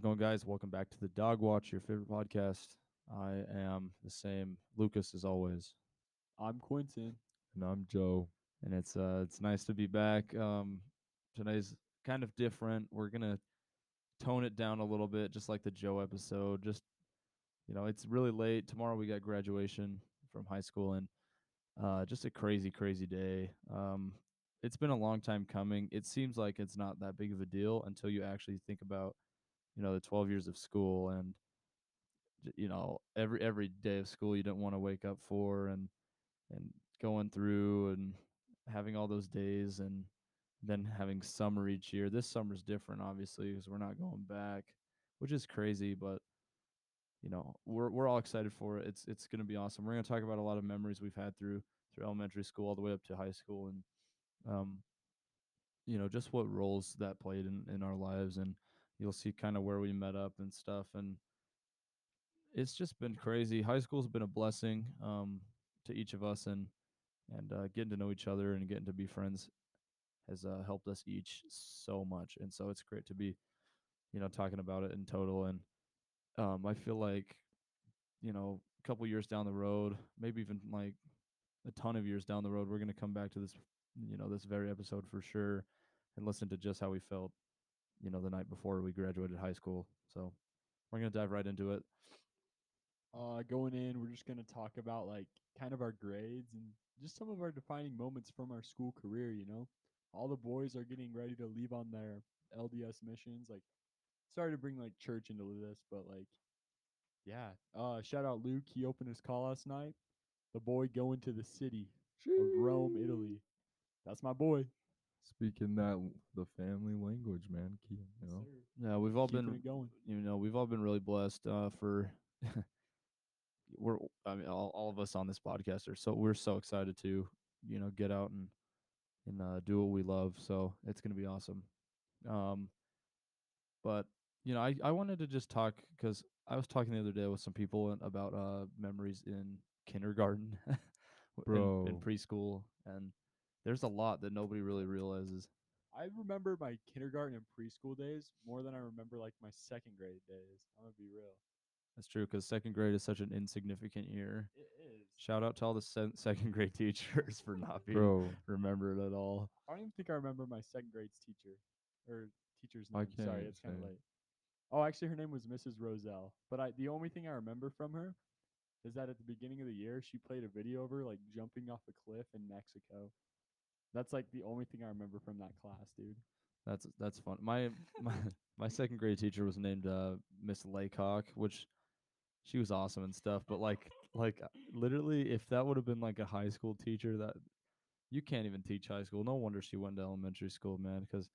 It going, guys? Welcome back to the Dog Watch, your favorite podcast. I am the same Lucas as always, I'm Quentin. And I'm Joe. and it's uh it's nice to be back. Um, today's kind of different. We're gonna tone it down a little bit, just like the Joe episode. Just you know, it's really late. Tomorrow we got graduation from high school, and uh, just a crazy, crazy day. Um, it's been a long time coming. It seems like it's not that big of a deal until you actually think about, you know, the 12 years of school and you know every every day of school you didn't want to wake up for and and going through and having all those days and then having summer each year. This summer's different, obviously, because we're not going back, which is crazy, but you know we're we're all excited for it. It's it's gonna be awesome. We're gonna talk about a lot of memories we've had through through elementary school all the way up to high school and um you know just what roles that played in in our lives and you'll see kind of where we met up and stuff and it's just been crazy. High school's been a blessing um to each of us and and uh, getting to know each other and getting to be friends has uh, helped us each so much and so it's great to be you know talking about it in total and um i feel like you know a couple years down the road maybe even like a ton of years down the road we're to come back to this you know this very episode for sure and listen to just how we felt you know the night before we graduated high school so we're going to dive right into it Uh, going in, we're just gonna talk about like kind of our grades and just some of our defining moments from our school career. You know, all the boys are getting ready to leave on their LDS missions. Like, sorry to bring like church into this, but like, yeah. Uh, shout out Luke. He opened his call last night. The boy going to the city of Rome, Italy. That's my boy. Speaking that the family language, man. Keep, you know. yeah we've all Keeping been going. you know we've all been really blessed uh for we're i mean all, all of us on this podcast are so we're so excited to you know get out and and uh, do what we love so it's going to be awesome um but you know i i wanted to just talk because i was talking the other day with some people about uh memories in kindergarten w- in, in preschool and there's a lot that nobody really realizes I remember my kindergarten and preschool days more than I remember like my second grade days. I'm gonna be real. that's true because second grade is such an insignificant year It is. shout out to all the se- second grade teachers for not being Bro, remembered at all. I don't even think I remember my second grade's teacher or teacher's name. Sorry, it's kind of late. Oh, actually, her name was Mrs. Roselle. But I, the only thing I remember from her is that at the beginning of the year, she played a video of her like jumping off a cliff in Mexico. That's like the only thing I remember from that class, dude. That's that's fun. My my my second grade teacher was named uh, Miss Laycock, which she was awesome and stuff. But like like uh, literally, if that would have been like a high school teacher, that you can't even teach high school. No wonder she went to elementary school, man, because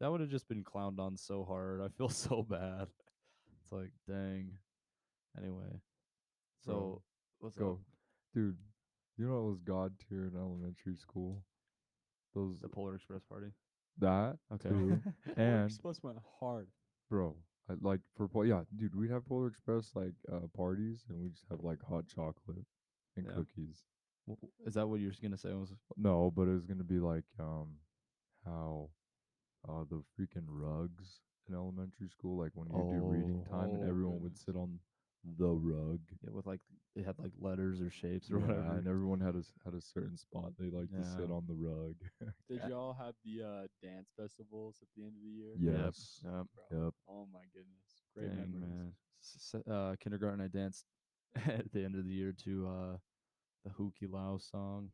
that would have just been clowned on so hard. I feel so bad. It's like dang. Anyway, so Bro, what's up? go. Dude, you know what was God tier in elementary school? Those The Polar Express party. that Okay. too. Polar and Express went hard. bro, I, like for pol- yeah, dude, we'd have Polar Express like uh parties and we just have like hot chocolate and Yeah. cookies. W- Is that what you were gonna say? Was No, but it was gonna be like um how uh the freaking rugs in elementary school, like when you do reading time and oh everyone would goodness. sit on the rug. yeah, with like it had like letters or shapes or Yeah, whatever. and everyone had a s- had a certain spot they like to sit on the rug. Did Yeah. y'all have the uh, dance festivals at the end of the year? Yes. yep. Bro, Yep. Oh my goodness. Great Dang, memories. man. S- s- uh, kindergarten, I danced at the end of the year to uh, the Hukilau song.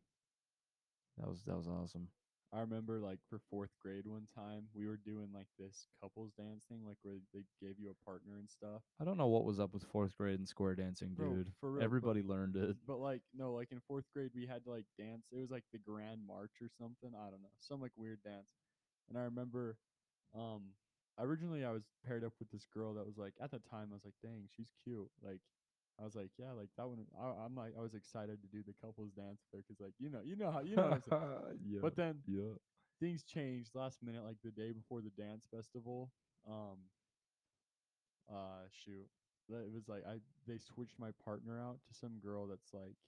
That was that was awesome. I remember like for fourth grade one time we were doing like this couples dance thing, like where they gave you a partner and stuff. I don't know what was up with fourth grade and square dancing, Bro, dude. for real, but- Everybody learned it. But like no, like in fourth grade we had to like dance. It was like the Grand March or something. I don't know, some like weird dance. And I remember, um, originally I was paired up with this girl that was like at the time I was like, dang, she's cute. Like I was like, yeah, like that one. I, I'm like I was excited to do the couples dance her because like you know you know how you know. What I'm saying. yeah. But then yeah. things changed last minute, like the day before the dance festival. Um, uh, shoot, it was like I they switched my partner out to some girl that's like,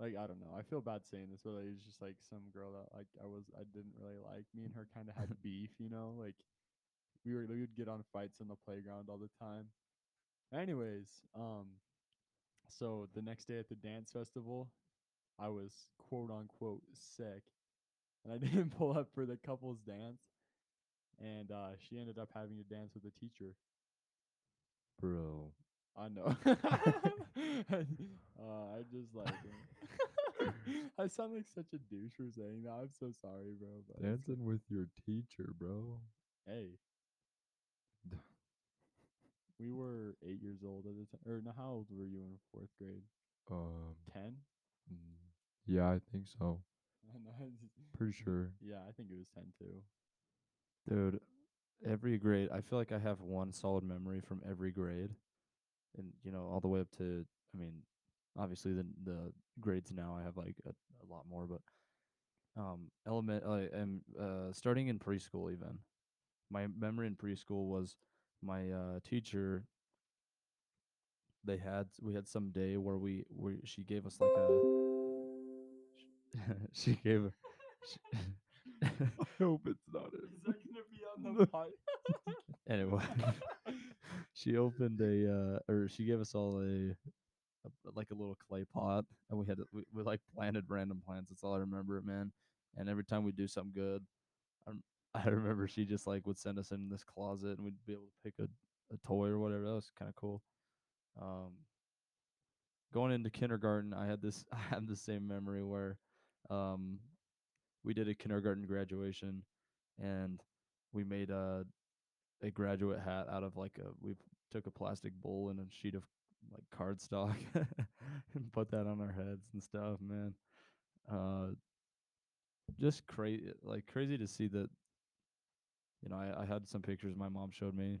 like I don't know. I feel bad saying this, but like, it was just like some girl that like I was I didn't really like. Me and her kind of had beef, you know. Like we were we would get on fights on the playground all the time. Anyways, um, so the next day at the dance festival, I was quote unquote sick, and I didn't pull up for the couples dance, and uh, she ended up having to dance with the teacher. Bro. I know. uh, I just like. I sound like such a douche for saying that. I'm so sorry, bro. But Dancing with your teacher, bro. Hey. We were eight years old at the time. Or no, how old were you in fourth grade? Um, Ten? mm, yeah, I think so. Pretty sure. yeah, I think it was ten too. Dude, every grade, I feel like I have one solid memory from every grade, and you know, all the way up to. I mean, obviously the the grades now I have like a, a lot more, but um, element uh, am uh, starting in preschool even, my memory in preschool was my uh teacher. They had we had some day where we we she gave us like a. she gave. She, I hope it's not it. that gonna be on the pod? anyway she opened a uh or she gave us all a, a like a little clay pot and we had to- we, we like planted random plants that's all i remember man and every time we do something good I'm, i remember she just like would send us in this closet and we'd be able to pick a, a toy or whatever that was kind of cool. Um going into kindergarten i had this i had the same memory where um we did a kindergarten graduation and we made a a graduate hat out of like a we took a plastic bowl and a sheet of like cardstock and put that on our heads and stuff man. Uh just crazy like crazy to see that you know I, I had some pictures my mom showed me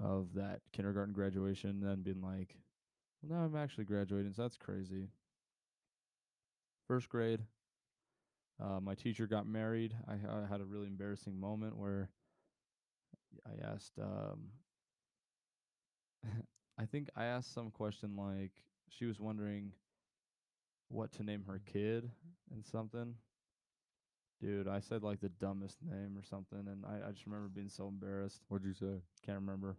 of that kindergarten graduation and then being like well now i'm actually graduating so that's crazy first grade uh, my teacher got married I, I had a really embarrassing moment where I asked um I think I asked some question like she was wondering what to name her kid and something. Dude, I said like the dumbest name or something and I, I just remember being so embarrassed. What'd you say? Can't remember.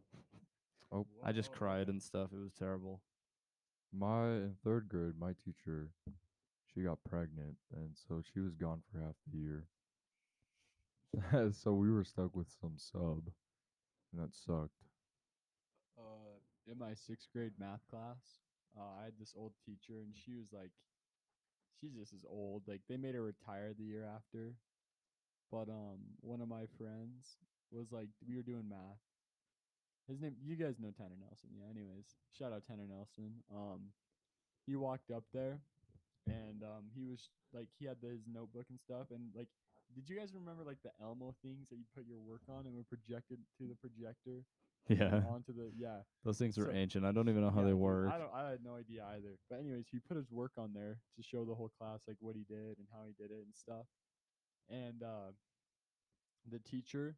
Oh, I just cried and stuff. It was terrible. my in third grade, my teacher, she got pregnant, and so she was gone for half the year. so we were stuck with some sub, and that sucked. uh, in my sixth grade math class, uh, I had this old teacher, and she was like, she's just as old. Like they made her retire the year after. But um, one of my friends was like, we were doing math. His name, you guys know Tanner Nelson, yeah. Anyways, shout out Tanner Nelson. Um, he walked up there, and um, he was like, he had his notebook and stuff, and like. Did you guys remember like the Elmo things that you put your work on and were projected to the projector Yeah. onto the yeah Those things are So- ancient. I don't even know how yeah, they work. I don't. I had no idea either. But anyways, he put his work on there to show the whole class like what he did and how he did it and stuff. And uh, the teacher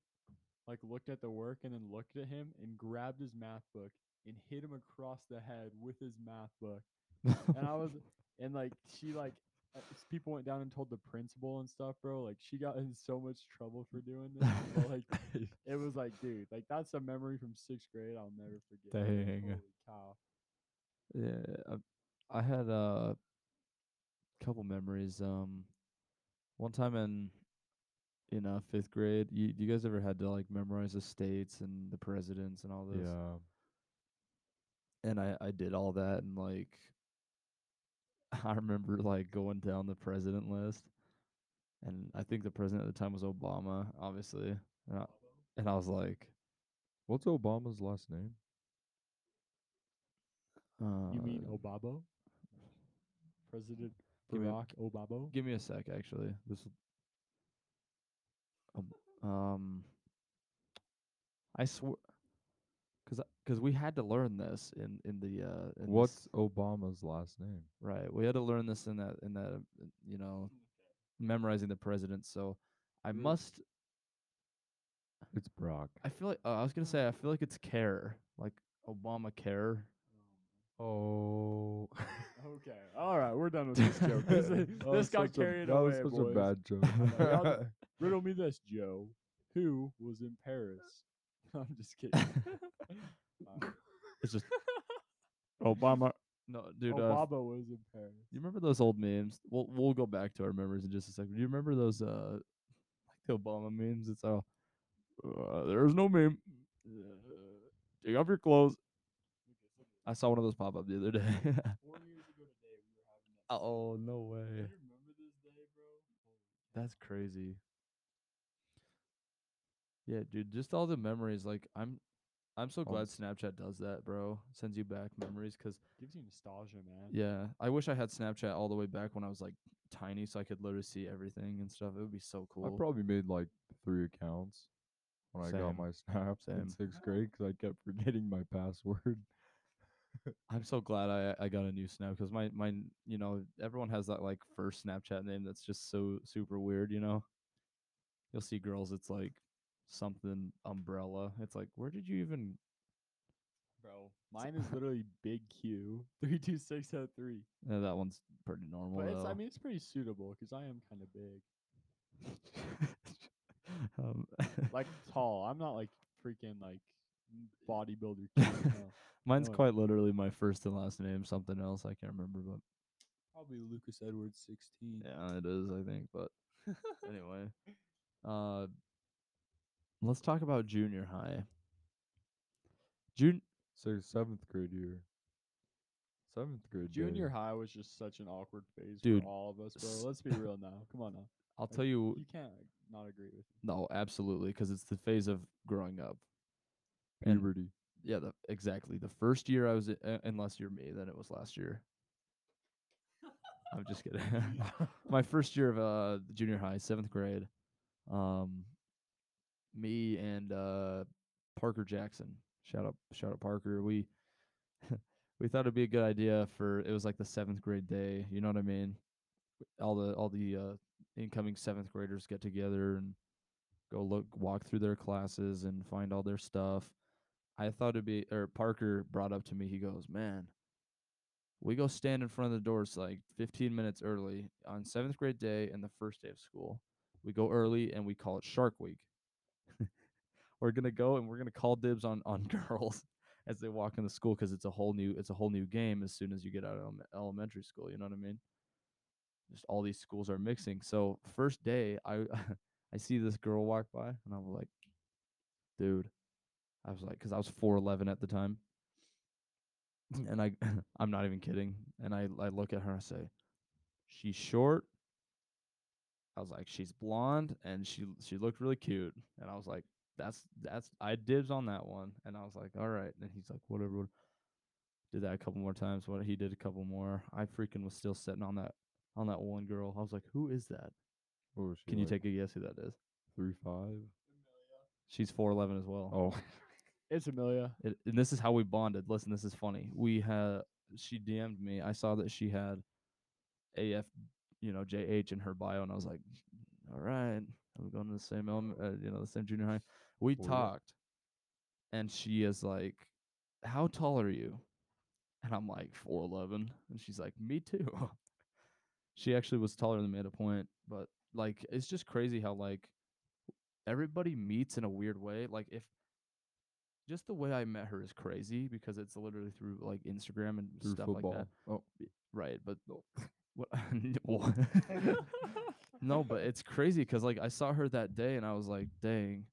like looked at the work and then looked at him and grabbed his math book and hit him across the head with his math book. And I was and like she like people went down and told the principal and stuff, bro. Like she got in so much trouble for doing this. but, like it was like, dude, like that's a memory from sixth grade I'll never forget. Like, Dang. Holy cow. Yeah, I, I had a couple memories. Um, one time in in uh, fifth grade, you you guys ever had to like memorize the states and the presidents and all this? Yeah, And I I did all that and like I remember like going down the president list, and I think the president at the time was Obama, obviously. And I, and I was like, what's Obama's last name? uh, You mean Obabo? President give me Barack Obabo? Give me a sec, actually. This. Um, um I swear, cause, we had to learn this in in the uh. In What's this, Obama's last name? right? We had to learn this in that in that uh, you know memorizing the president. So I Really? must. It's Brock. I feel like uh, I was gonna say I feel like it's care, like Obama care. Oh, Okay. All right, we're done with this joke. This, That this was got such a- carried that away, was such boys. a bad joke. Riddle me this, Joe. Who was in Paris I'm just kidding. Uh, it's just Obama. No, dude. Uh, Obama was in Paris. you remember those old memes? We'll we'll go back to our memories in just a second. Do you remember those uh like the Obama memes? It's all uh, there's no meme. Uh, take off your clothes. I saw one of those pop up the other day. Four years ago today, we were having that. oh no way. remember this day, bro? Holy That's crazy. Yeah, dude, just all the memories. Like, I'm, I'm so Um, glad Snapchat does that, bro. Sends you back memories. Cause Gives you nostalgia, man. yeah, I wish I had Snapchat all the way back when I was like tiny, so I could literally see everything and stuff. It would be so cool. I probably made like three accounts when I got Same. my snaps Same. in sixth grade because I kept forgetting my password. I'm so glad I I got a new Snap because my my you know everyone has that like first Snapchat name that's just so super weird. You know, you'll see girls. It's like something umbrella. It's like where did you even? Bro, mine is literally Big Q three two six zero three. Uh, that one's pretty normal. But it's, I mean, it's pretty suitable because I am kind of big, um, like tall. I'm not like freaking like bodybuilder. No. mine's no. quite literally my first and last name. Something else I can't remember, but Probably Lucas Edwards sixteen. yeah, it is. I think. But anyway, uh, let's talk about junior high. Jun So seventh grade year. Seventh grade. Junior day. high was just such an awkward phase Dude, for all of us, bro. Let's be real now. Come on now. I'll Like, tell you. You can't not agree with me. No, absolutely, because it's the phase of growing up. And- puberty. Yeah, the, exactly. The first year I was, i- uh, unless you're me, then it was last year. I'm just kidding. My first year of uh junior high, seventh grade. Um, me and uh Parker Jackson. Shout out, shout out Parker. We we thought it'd be a good idea for it was like the seventh grade day. You know what I mean? All the all the uh, incoming seventh graders get together and go look walk through their classes and find all their stuff. I thought it'd be or Parker brought up to me. He goes, "Man, we go stand in front of the doors like 15 minutes early on seventh grade day and the first day of school. We go early and we call it Shark Week. We're gonna go and we're gonna call dibs on on girls as they walk into school because it's a whole new it's a whole new game as soon as you get out of elementary school. You know what I mean? Just all these schools are mixing. So first day, I I see this girl walk by and I'm like, dude, I was like, because I was 4'11 at the time. And I, I'm not even kidding. And I, I look at her and I say, she's short. I was like, she's blonde and she, she looked really cute. And I was like, that's, that's, I dibs on that one. And I was like, all right. And he's like, whatever. what- Did that a couple more times. What he did a couple more. I freaking was still sitting on that, on that one girl. I was like, who is that? What was she Can you take a guess who that is? three five? She's 4'11 as well. Oh, It's Amelia. it, and this is how we bonded. Listen, this is funny. We had she DM'd me. I saw that she had AF, you know, JH in her bio, and I was like, all right, I'm going to the same element, uh, you know, the same junior high. We Oh, yeah. talked, and she is like, "How tall are you?" And I'm like, four eleven, and she's like, "Me too." she actually was taller than me at a point, but like, it's just crazy how like everybody meets in a weird way. Like if just the way I met her is crazy because it's literally through like Instagram and through stuff football. like that. Oh, Right, but what? no. no, but it's crazy because like I saw her that day and I was like, dang.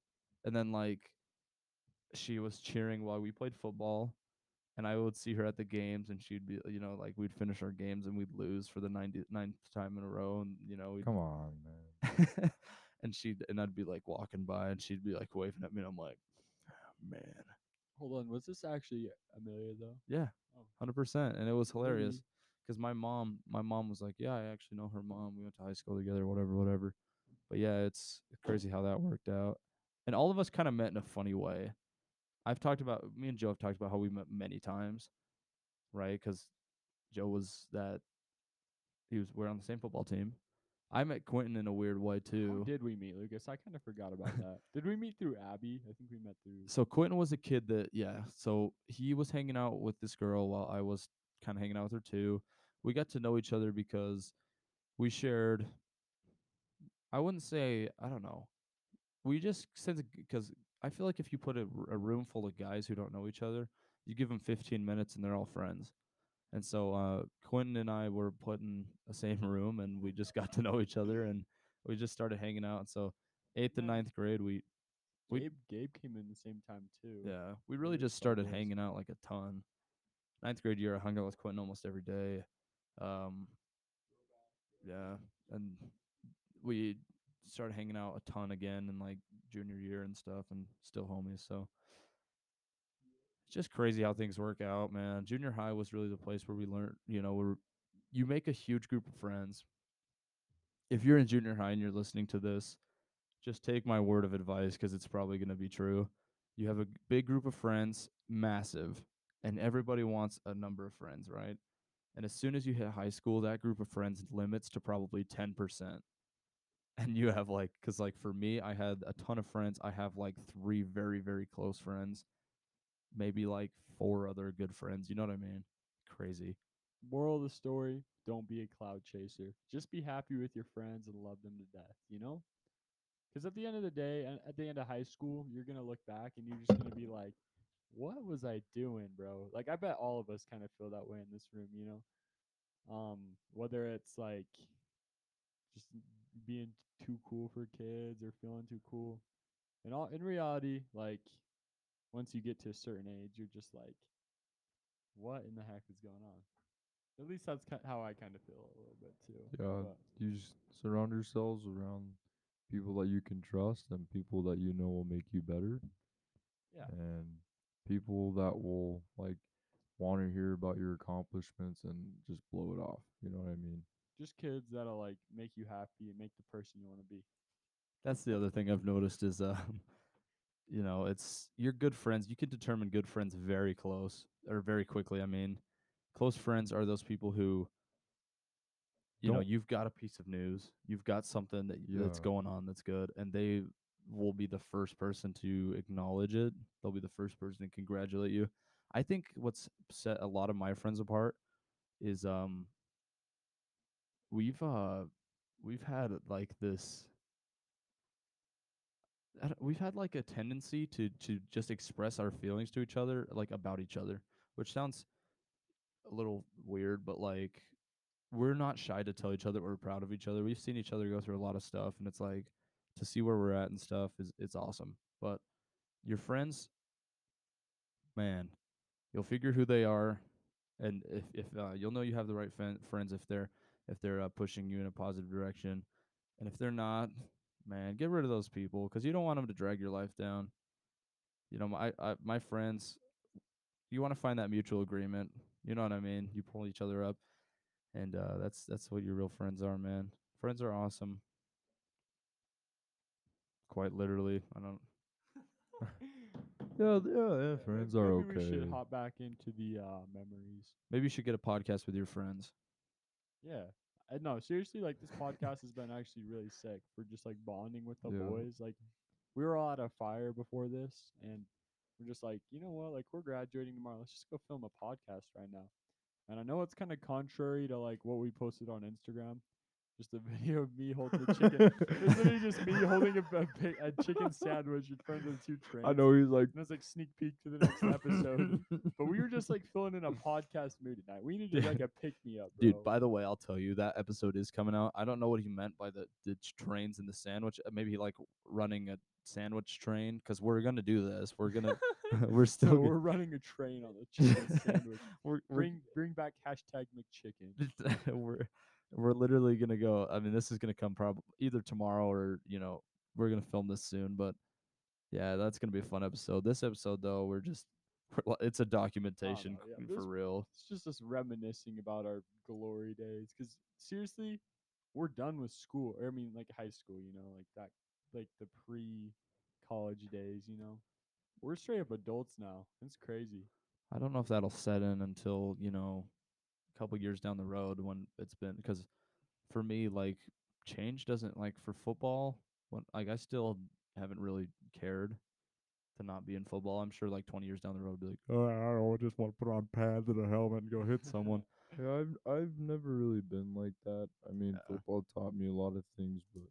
And then like she was cheering while we played football, and I would see her at the games, and she'd be, you know, like we'd finish our games and we'd lose for the 90, ninth time in a row, and you know, we'd come on, man. and she'd and I'd be like walking by, and she'd be like waving at me, and I'm like, "Ah, man, Hold on, was this actually Amelia though? yeah, Oh. hundred percent, and it was hilarious Really? because my mom, my mom was like, yeah, I actually know her mom. We went to high school together, whatever, whatever. But yeah, it's crazy how that worked out, and all of us kind of met in a funny way. I've talked about me and Joe have talked about how we met many times, right? Because Joe was that he was we're on the same football team. I met Quentin in a weird way How too. did we meet, Lucas? I kind of forgot about that. Did we meet through Abby? I think we met through. So Quentin was a kid that yeah. So he was hanging out with this girl while I was kind of hanging out with her too. We got to know each other because we shared. I wouldn't say I don't know. We just since because I feel like if you put a, r- a room full of guys who don't know each other, you give them 15 minutes and they're all friends. And so uh, Quentin and I were put in the same room, and we just got to know each other, and we just started hanging out. And so eighth and ninth grade, we we- Gabe, Gabe came in the same time too. yeah we we really just started hanging out like a ton. Ninth grade year, I hung out with Quentin almost every day. Um, yeah, and we started hanging out a ton again in like junior year and stuff, and still homies. So it's just crazy how things work out, man. Junior high was really the place where we learned, you know, where you make a huge group of friends. If you're in junior high and you're listening to this, just take my word of advice because it's probably going to be true. You have a big group of friends, massive, and everybody wants a number of friends, right? And as soon as you hit high school, that group of friends limits to probably 10%. And you have like, because like for me, I had a ton of friends. I have like three very, very close friends, maybe like four other good friends. You know what I mean? Crazy. Moral of the story: Don't be a cloud chaser. Just be happy with your friends and love them to death. You know. Because at the end of the day, and at the end of high school, you're gonna look back and you're just gonna be like, "What was I doing, bro?" Like I bet all of us kind of feel that way in this room. You know. Um, whether it's like just being too cool for kids or feeling too cool. And all in reality, like once you get to a certain age, you're just like, what in the heck is going on? At least that's ki- how I kind of feel a little bit too. Yeah, but- you just surround yourselves around people that you can trust and people that you know will make you better. Yeah. And people that will like want to hear about your accomplishments and just blow it off. You know what I mean? Just kids that'll like make you happy and make the person you want to be. That's the other thing I've noticed is, um, you know, it's you're good friends. You can determine good friends very close or very quickly. I mean, close friends are those people who, you know, Don't- you've got a piece of news, you've got something that y- that's going on that's good, and they will be the first person to acknowledge it. They'll be the first person to congratulate you. I think what's set a lot of my friends apart is um we've uh we've had like this we've had like a tendency to to just express our feelings to each other like about each other which sounds a little weird but like we're not shy to tell each other we're proud of each other we've seen each other go through a lot of stuff and it's like to see where we're at and stuff is it's awesome but your friends man you'll figure who they are and if if uh, you'll know you have the right fen- friends if they're if they're uh, pushing you in a positive direction and if they're not man get rid of those people because you don't want them to drag your life down you know my I, my friends you want to find that mutual agreement you know what i mean you pull each other up and uh that's that's what your real friends are man friends are awesome quite literally i don't Yeah, yeah, yeah. Yeah, Friends may- are maybe We okay. should hop back into the uh, memories. maybe you should get a podcast with your friends Yeah. I, no, seriously, like this podcast has been actually really sick for just like bonding with the Yeah. boys. Like we were all at a fire before this and we're just like, you know what, like we're graduating tomorrow. Let's just go film a podcast right now. And I know it's kind of contrary to like what we posted on Instagram. Just a video of me holding the chicken. it's literally just me holding a, a, a chicken sandwich in front of the two trains. I know he's like, And it's like sneak peek to the next episode. But we were just like filling in a podcast mood tonight. We needed like a pick me up, bro. Dude, by the way, I'll tell you that episode is coming out. I don't know what he meant by the the trains and the sandwich. Uh, Maybe like running a sandwich train because we're gonna do this. We're gonna we're still so we're running a train on the chicken sandwich. we're we're, Bring bring back hashtag McChicken. we're we're literally gonna go. I mean, this is gonna come probably either tomorrow or you know we're gonna film this soon. But yeah, that's gonna be a fun episode. This episode though, we're just we're, it's a oh, documentation yeah, c- this- for real. It's just us reminiscing about our glory days. Cause seriously, we're done with school. Or I mean, like high school. You know, like that, like the pre-college days. You know, we're straight up adults now. It's crazy. I don't know if that'll set in until you know couple years down the road when it's been because for me like change doesn't like for football when like I still haven't really cared to not be in football. I'm sure like 20 years down the road, I'll be like, oh, I don't know, I just want to put on pads and a helmet and go hit someone. yeah, I've I've never really been like that. I mean, Yeah. football taught me a lot of things, but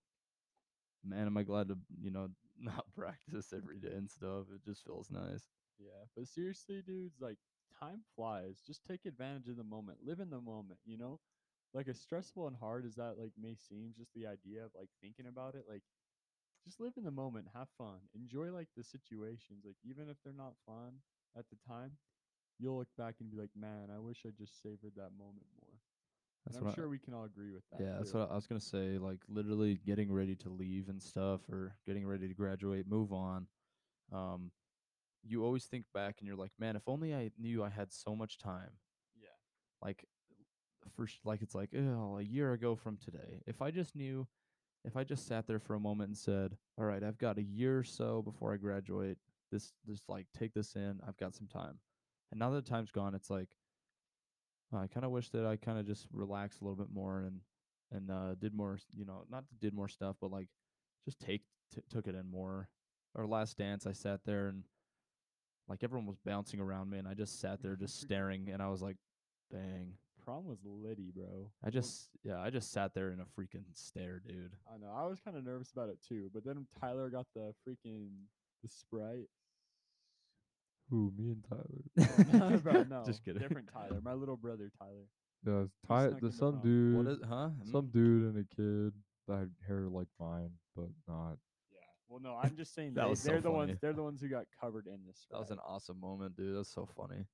Man, am I glad to you know not practice every day and stuff. It just feels nice. Yeah, but seriously, dudes, like time flies. Just take advantage of the moment. Live in the moment, you know? Like as stressful and hard as that like may seem, just the idea of like thinking about it, like just live in the moment, have fun. Enjoy like the situations. Like even if they're not fun at the time, you'll look back and be like, Man, I wish I just savored that moment more. That's and I'm what I- sure we can all agree with that. Yeah, that's what I was gonna say. Like literally getting ready to leave and stuff, or getting ready to graduate, move on. Um, you always think back and you're like, man, if only I knew I had so much time. Yeah. Like, first like it's like, oh, a year ago from today. If I just knew, if I just sat there for a moment and said, all right, I've got a year or so before I graduate. This, just like take this in. I've got some time. And now that the time's gone, it's like, I kind of wish that I kind of just relaxed a little bit more and and uh, did more, you know, not did more stuff, but like just take t- took it in more. Our last dance, I sat there and like everyone was bouncing around me, and I just sat there just staring, and I was like, dang. Prom was litty, bro. I just yeah, I just sat there in a freaking stare, dude. I know. I was kind of nervous about it too, but then Tyler got the freaking the sprite. Who? Me and Tyler. no, bro, no, Just kidding. Different Tyler, my little brother Tyler. Yeah, He Ty. The some dude. What is huh? some dude and a kid that had hair like mine, but not. Yeah. Well, no, I'm just saying That they, was so they're the funny. ones. They're the ones who got covered in this. That was an awesome moment, dude. That's so funny.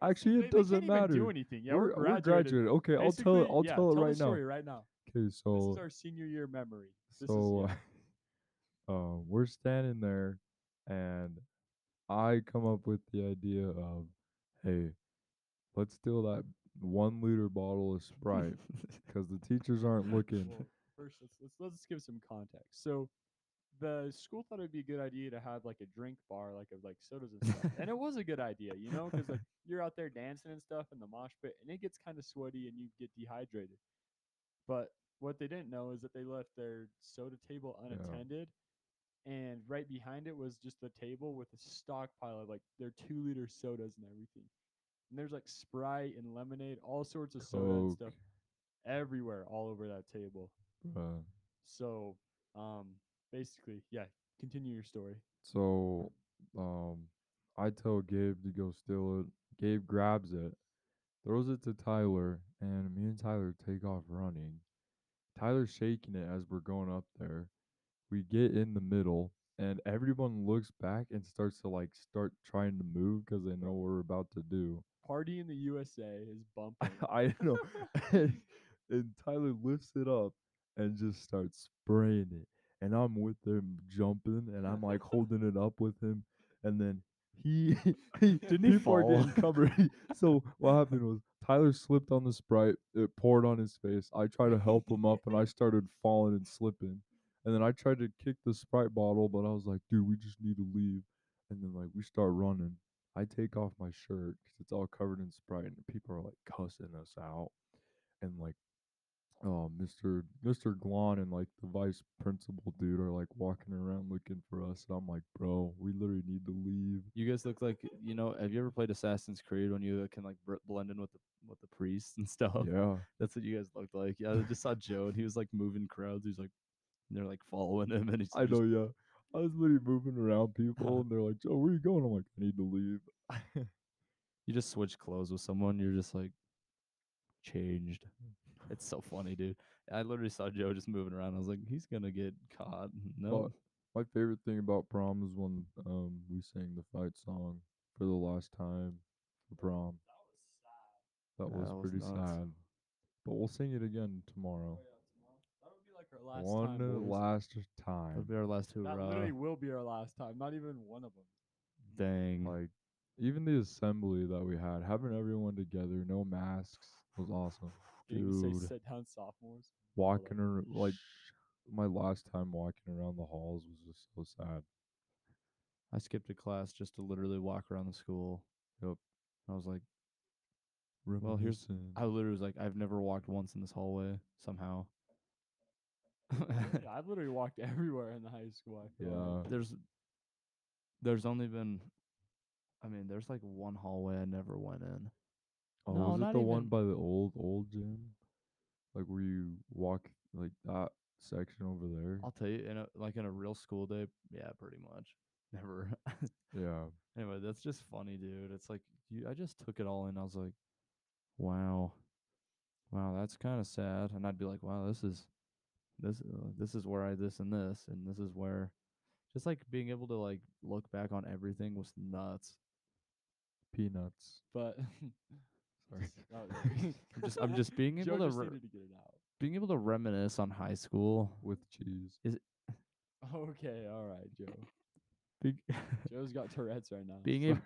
Actually, it doesn't Even do matter. anything. Yeah, we're, we're, we're graduated. graduated. Okay, I'll tell it. I'll yeah, tell it the right now. story right now. Okay, this so is our senior year memory. This so is, uh, uh, we're standing there, and I come up with the idea of, hey, let's steal that one liter bottle of Sprite because the teachers aren't looking. Well, first, let's, let's let's give some context. So, the school thought it'd be a good idea to have like a drink bar, like of like sodas and stuff, and it was a good idea, you know, because like you're out there dancing and stuff in the mosh pit, and it gets kind of sweaty and you get dehydrated. But what they didn't know is that they left their soda table Yeah. unattended. And right behind it was just the table with a stockpile of like their two liter sodas and everything. And there's like Sprite and lemonade, all sorts of soda and stuff everywhere, all over that table. bruh. So, um, basically, yeah. Continue your story. So, um, I tell Gabe to go steal it. Gabe grabs it, throws it to Tyler, and me and Tyler take off running. Tyler's shaking it as we're going up there. We get in the middle, and everyone looks back and starts to like start trying to move because they know what we're about to do. Party in the USA is bumping. I know. and, and Tyler lifts it up and just starts spraying it. And I'm with him jumping and I'm like holding it up with him. And then he, he Didn't he are fall? getting covered. so what happened was Tyler slipped on the sprite, it poured on his face. I tried to help him up and I started falling and slipping. And then I tried to kick the sprite bottle, but I was like, dude, we just need to leave. And then like we start running. I take off my shirt because it's all covered in Sprite, and people are like cussing us out, and like, oh, Mister Mister Glon and like the vice principal dude are like walking around looking for us, and I'm like, bro, we literally need to leave. You guys look like you know. Have you ever played Assassin's Creed when you uh, can like blend in with the with the priests and stuff? Yeah, That's what you guys looked like. Yeah, I just saw Joe and he was like moving crowds. He's like, they're like following him, and he's I know. Yeah, I was literally moving around people, and they're like, Joe, where are you going? I'm like, I need to leave. You just switch clothes with someone. You're just like changed. Mm. It's so funny, dude. I literally saw Joe just moving around. I was like, he's gonna get caught. No, My favorite thing about prom is when um we sang the fight song for the last time for prom. That Yeah, was that was pretty nuts. sad. But we'll sing it again tomorrow. That would be like our last One time. boys. last that'll time. be our last That hurrah. literally will be our last time. Not even one of them. Dang. Like even the assembly that we had, having everyone together, no masks, was awesome. Getting to say Dude, sit down sophomores. walking ar- like my last time walking around the halls was just so sad. I skipped a class just to literally walk around the school. Yep. I was like, Well, here's- Reminiscing. I literally was like, I've never walked once in this hallway somehow. yeah, I've literally walked everywhere in the high school. I feel like. Yeah. there's there's only been I mean, there's like one hallway I never went in. Oh, No, was it the one by the old old gym? Like where you walk like that section over there. I'll tell you, in a like in a real school day, yeah, pretty much. Never. Yeah. anyway, that's just funny, dude. It's like you, I just took it all in. I was like, wow, wow, that's kind of sad. And I'd be like, wow, this is this uh, this is where I this and this and this is where, just like being able to like look back on everything was nuts. Peanuts. But I'm just I'm just being Joe able to just re- needed to get it out. being able to reminisce on high school. with cheese. Is Okay, all right, Joe. Joe's got Tourette's right now. being able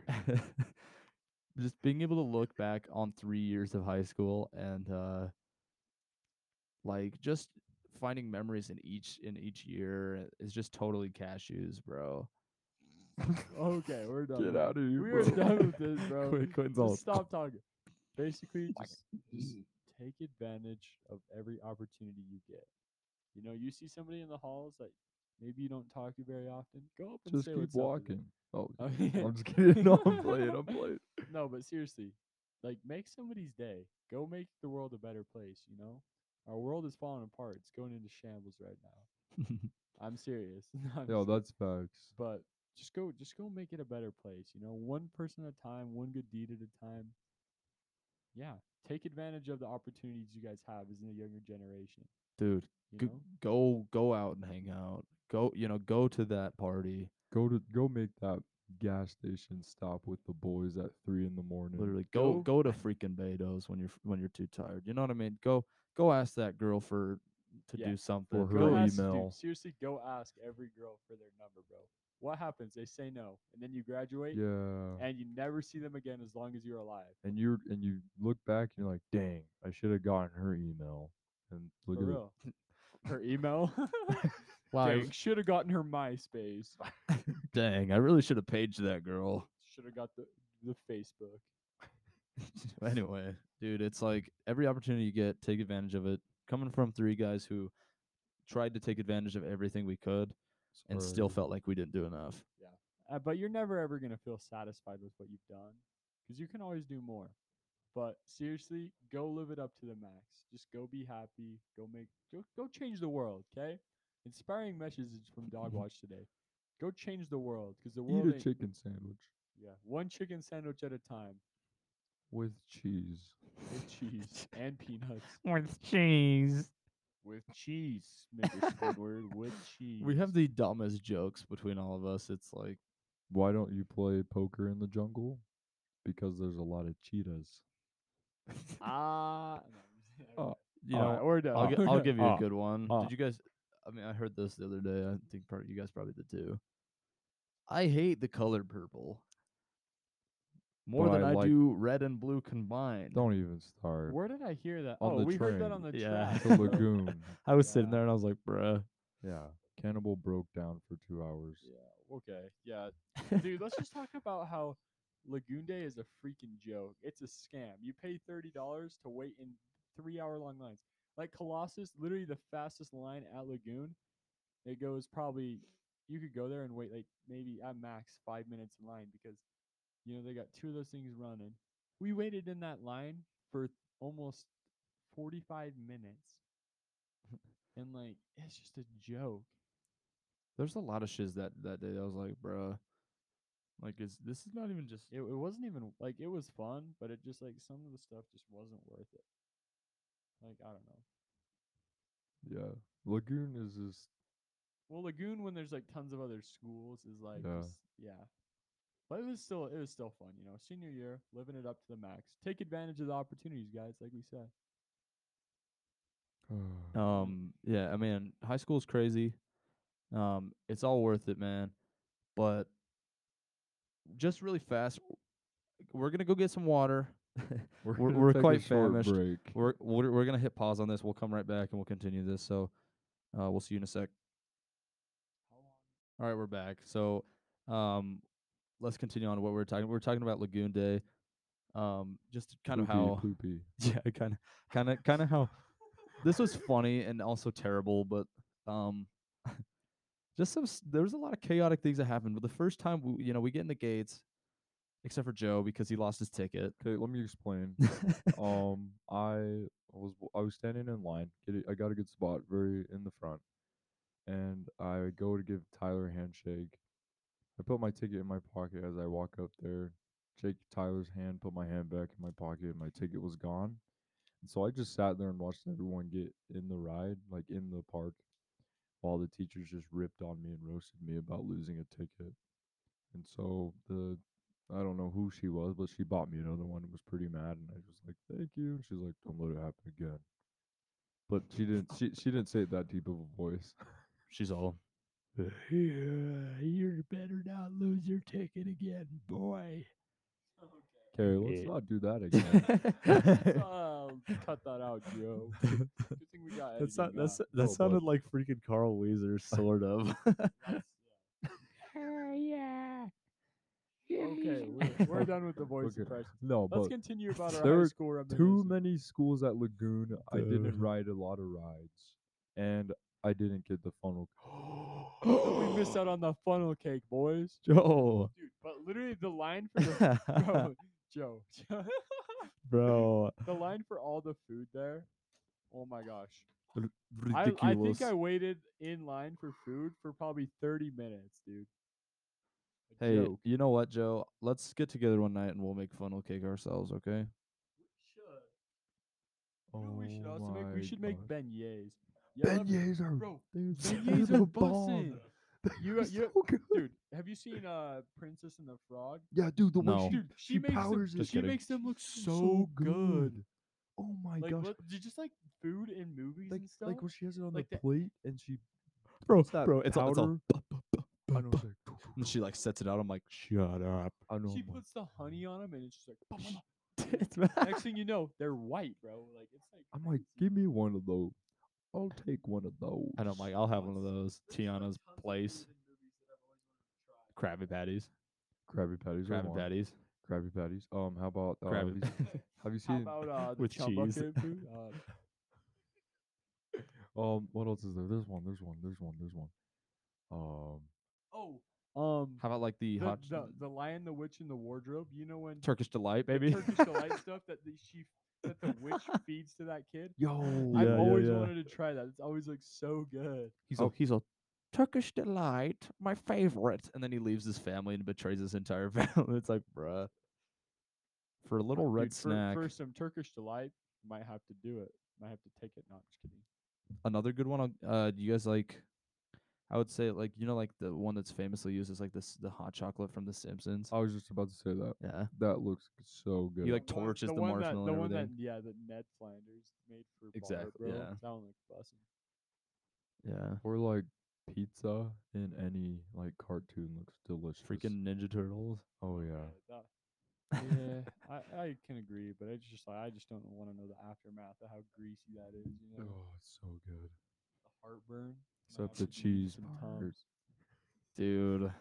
just being able to look back on three years of high school and uh like just finding memories in each in each year is just totally cashews bro okay, we're done. Get out of here, We are bro. done with this, bro. Quit- Just all- stop talking. Basically, oh just, just take advantage of every opportunity you get. You know, you see somebody in the halls that maybe you don't talk to very often. Go up and Just say keep what's walking. them. Oh, Oh. I'm just kidding. No, I'm playing. I'm playing. No, but seriously, like make somebody's day. Go make the world a better place. You know, our world is falling apart. It's going into shambles right now. I'm serious. I'm Yo, serious. that's facts. but just go just go make it a better place you know one person at a time one good deed at a time yeah take advantage of the opportunities you guys have as a younger generation dude you go, know? go go out and hang out. Go you know go to that party. Go to go make that gas station stop with the boys at three in the morning. literally go Go- go to freaking Betos when you're when you're too tired you know what i mean? Go go ask that girl for to Yeah, do something her go go ask, dude, seriously go ask every girl for their number bro what happens? They say no and then you graduate Yeah. and you never see them again as long as you're alive. And you're and you look back and you're like, dang, I should have gotten her email. And look for at real. Her email? Wow should have gotten her myspace. Dang i really should have paged that girl. Should have got the the facebook. Anyway, dude, it's like every opportunity you get, take advantage of it. Coming from three guys who tried to take advantage of everything we could it. and still felt like we didn't do enough. Uh, but you're never ever going to feel satisfied with what you've done because you can always do more. But seriously, go live it up to the max. Just go be happy. Go make go, go change the world, okay? Inspiring messages from Dog Watch today. Go change the world because the world Eat a chicken sandwich yeah, one chicken sandwich at a time with cheese. with cheese and peanuts. With cheese. With cheese, Mr. Squidward, with cheese. We have the dumbest jokes between all of us. It's like, Why don't you play poker in the jungle? Because there's a lot of cheetahs. ah. Uh, you know, right, we're done. I'll, gi- I'll give you a good one. ah. Did you guys? I mean, I heard this the other day. I think part you guys probably did too. I hate the color purple more But than I I, like- do red and blue combined. Don't even start. Where did I hear that? On oh, the we heard that train. on the Yeah. track. The lagoon. I was sitting there and I was like, bruh. Yeah. Cannibal broke down for two hours. Yeah. Okay. Yeah. Dude, let's just talk about how Lagoon Day is a freaking joke. It's a scam. You pay thirty dollars to wait in three hour long lines. Like Colossus, literally the fastest line at Lagoon. It goes probably you could go there and wait like maybe at max five minutes in line because you know they got two of those things running. We waited in that line for almost forty five minutes. And like it's just a joke. There's a lot of shiz that that day. I was like, bruh. Like, is this is not even just It, it wasn't even like it was fun, but it just like some of the stuff just wasn't worth it. Like I don't know. Yeah. Lagoon is just Well, Lagoon when there's like tons of other schools is like Yeah. just yeah. But it was still it was still fun, you know. Senior year, living it up to the max. Take advantage of the opportunities, guys, like we said. Um, yeah, I mean, high school's crazy. Um, it's all worth it, man. But just really fast, we're gonna go get some water. we're, we're- we're quite short famished. break. we're we're, we're gonna hit pause on this. We'll come right back and we'll continue this. So, uh, we'll see you in a sec. All right, we're back. So, um, let's continue on what we we're talking. We are talking about Lagoon Day. Um, just kind of how poopy. yeah, kind of, kind of, kind of how this was funny and also terrible, but um, just some there was a lot of chaotic things that happened. But the first time we, you know, we get in the gates, except for Joe because he lost his ticket. Okay, let me explain. um, I was I was standing in line. Get I got a good spot, very in the front, and I go to give Tyler a handshake. I put my ticket in my pocket as I walk up there, shake Tyler's hand, put my hand back in my pocket. My ticket was gone, and so I just sat there and watched everyone get in the ride, like in the park, while the teachers just ripped on me and roasted me about losing a ticket. And so the I don't know who she was, but she bought me another one and was pretty mad. And I was like, "Thank you." And she's like, "Don't let it happen again." But she didn't. She she didn't say it that deep of a voice. She's all. Yeah, uh, you better not lose your ticket again, boy. Okay, let's Yeah. not do that again. oh, cut that out, Joe. Good thing we got That's not, that's that Oh, but- sounded like freaking Carl Wheezer, sort of. That's- yeah. Okay, we're, we're done with the voice Okay, impressions. no, Let's but continue about our there high were school too many schools at Lagoon. I didn't ride a lot of rides, and I didn't get the funnel. we missed out on the funnel cake, boys. Joe, Dude, but literally the line for the bro, Joe, bro, the line for all the food there. Oh my gosh. I, ridiculous. I think I waited in line for food for probably 30 minutes, dude. A Hey, joke. you know what, Joe? Let's get together one night and we'll make funnel cake ourselves, okay? You know we should Oh also make? We should make beignets. Yeah, let Beignets are bro, they're beignets so are the bomb. You- They're so. Dude, have you seen uh Princess and the Frog? Yeah, dude, the way she, Dude, she, she makes them, powders it. Just she kidding. makes them look It's so, good. Oh my Like gosh. what, j- just like food in movies Like, and stuff. like when she has it on Like the the- plate and she Bro, that bro, it's all, it's all. powder. I know, And she like sets it out. I'm like, shut up. I know. she puts the honey on them and it's just like. Next thing you know, they're white, bro. Like it's like. I'm like, give me one of those. I'll take one of those. And I know, Mike. I'll have one of those. Tiana's place. food in movies that I've always wanted to try. Krabby Patties. Krabby Patties. are Krabby one. Patties. Krabby Patties. Um, how about uh, have, Krabby. you, have you How seen? about uh, the With cheese. Bucket food? Uh, Um, what else is there? There's one. There's one. There's one. There's one. Um, oh, um, How about like the, the, hot the the Lion, the Witch, and the Wardrobe. You know when Turkish delight, the baby? Turkish delight stuff that the she that the witch feeds to that kid. yo, I've Yeah, yeah, always yeah. wanted to try that. It's always like so good. He's Oh. a he's a Turkish delight, my favorite. And then he leaves his family and betrays his entire family. It's like, bruh. For a little red Dude, for, snack. for some Turkish delight, might have to do it. Might have to take it. Not just kidding. Another good one. Uh, do you guys like? I would say like you know like the one that's famously used is like this the hot chocolate from The Simpsons. I was just about to say that. Yeah. That looks so good. You like The one- torches the one that, marshmallow the and one that yeah that Ned Flanders made for Exactly, Barbara. yeah. That one looks bussin'. Yeah. or like pizza in any like cartoon looks delicious. Freaking Ninja Turtles. Oh yeah. that- yeah, I, I can agree, but it's just like I just don't want to know the aftermath of how greasy that is. You know, Oh, it's so good. the heartburn. Might Except the cheese part. Dude.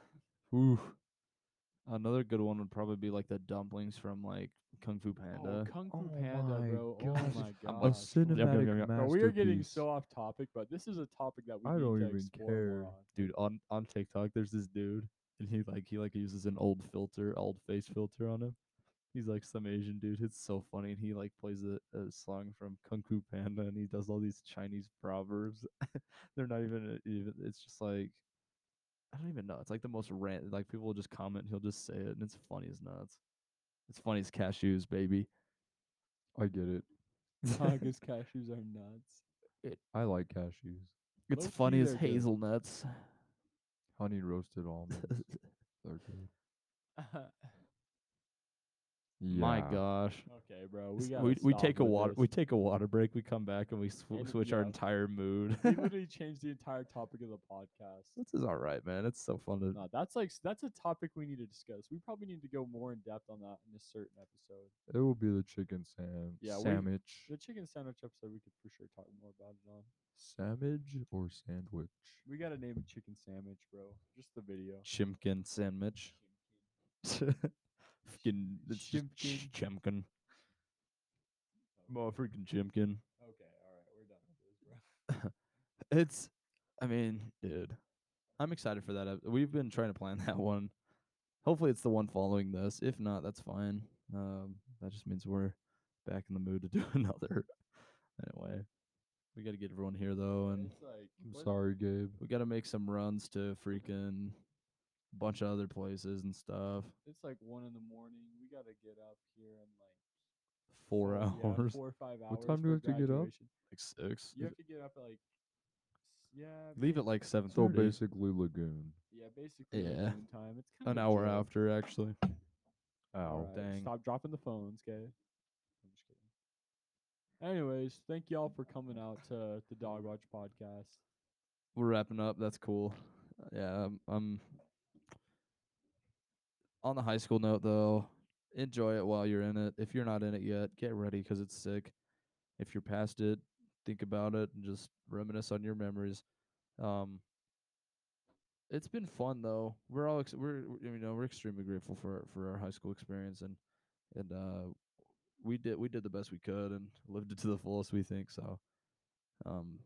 Ooh. Another good one would probably be like the dumplings from like Kung Fu oh, Panda. Oh, Kung Fu Oh Panda, my bro. Oh gosh. Oh my I'm. A cinematic yep, yep, yep. Bro, we are getting so off topic, but this is a topic that we I need don't to even care. on. dude on on TikTok there's this dude and he like he like uses an old filter old face filter on him he's like some Asian dude it's so funny and he like plays a, a song from Kung Fu Panda and he does all these Chinese proverbs they're not even even it's just like I don't even know it's like the most rant like people will just comment and he'll just say it and it's funny as nuts it's funny as cashews baby I get it. Tigers cashews are nuts. I like cashews. it's Low-key, funny as they're good. hazelnuts Honey roasted almonds. They're good. My Yeah. gosh okay, bro. We gotta we, we stop take a with water this. we take a water break we come back and we sw- And- switch our yeah. entire mood we literally changed the entire topic of the podcast. this is all right man it's so fun to No, that's like that's a topic we need to discuss. We probably need to go more in depth on that in a certain episode. It will be the chicken sam Yeah, we- sandwich. The chicken sandwich episode, we could for sure talk more about it on. Sandwich or sandwich? We gotta name a chicken sandwich, bro. Just the video. chimkin sandwich Fucking it's just ch- chimkin more freaking chimkin Okay, all right, we're done with this, bro. it's i mean dude i'm excited for that we've been trying to plan that one hopefully it's the one following this. If not, that's fine. Um, that just means we're back in the mood to do another. anyway, we got to get everyone here though, and like I'm sorry, Gabe. we got to make some runs to freaking bunch of other places and stuff. It's like one in the morning. We gotta get up here in like Four four- yeah, hours, four or five hours. What time do for we have to get up? like six. You have to get up at like yeah. Leave at ba- like seven So basically, Lagoon. yeah, basically Yeah. noon time. It's kind An of hour after, actually. Oh Alright, dang. Stop dropping the phones, okay? I'm just kidding. Anyways, thank y'all for coming out to the Dog Watch podcast. We're wrapping up. That's cool. Yeah, I'm, I'm on the high school note though. Enjoy it while you're in it. If you're not in it yet, get ready 'cause it's sick. If you're past it, think about it and just reminisce on your memories. Um, it's been fun though. We're all ex- we're you know we're extremely grateful for for our high school experience and and uh we did we did the best we could and lived it to the fullest. We think so. Um.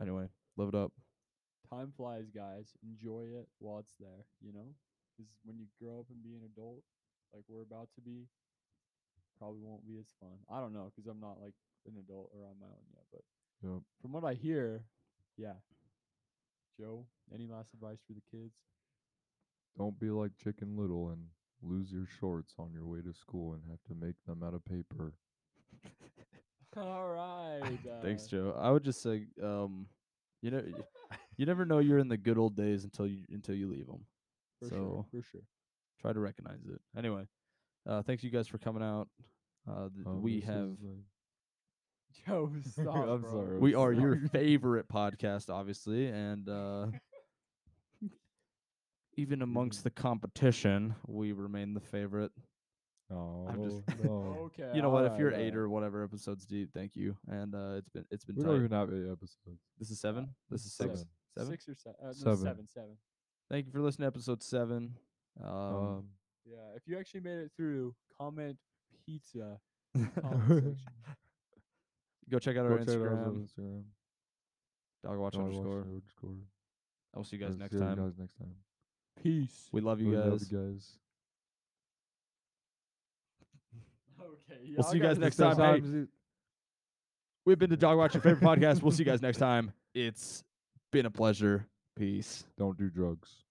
Anyway, live it up. Time flies, guys. Enjoy it while it's there, you know? 'Cause when you grow up and be an adult, like we're about to be, probably won't be as fun. I don't know 'cause I'm not like an adult or on my own yet, but Yep. from what I hear, yeah. Joe, any last advice for the kids? Don't be like Chicken Little and lose your shorts on your way to school and have to make them out of paper. All right. Thanks, uh, Joe. I would just say, um, you know, you never know you're in the good old days until you until you leave 'em. For so sure, for sure. try to recognize it. Anyway, uh, thanks you guys for coming out. Uh, th- Um, we have like- Joe, stop. I'm bro. sorry. we are your favorite podcast, obviously, and uh, even amongst the competition, we remain the favorite. Oh, I'm just- no. Okay. You know what? If you're alright. eight or whatever episodes deep, thank you. And uh, it's been it's been we tight. don't even have eight episodes. This is seven. This is six. Seven. Seven. Six or seven? Uh, no, Seven. seven, seven. Thank you for listening to episode seven. Um, Um, Yeah, if you actually made it through, comment pizza. comment go check out go our check it out Instagram. Instagram. Dog watch Dog Watch underscore. underscore. I will see you guys next time. guys next time. Peace. We love you We guys. love you guys. Okay. we'll see you guys, guys next time. time. Hey, we've been to Dog Watch, your favorite podcast. We'll see you guys next time. It's been a pleasure. Peace. Don't do drugs.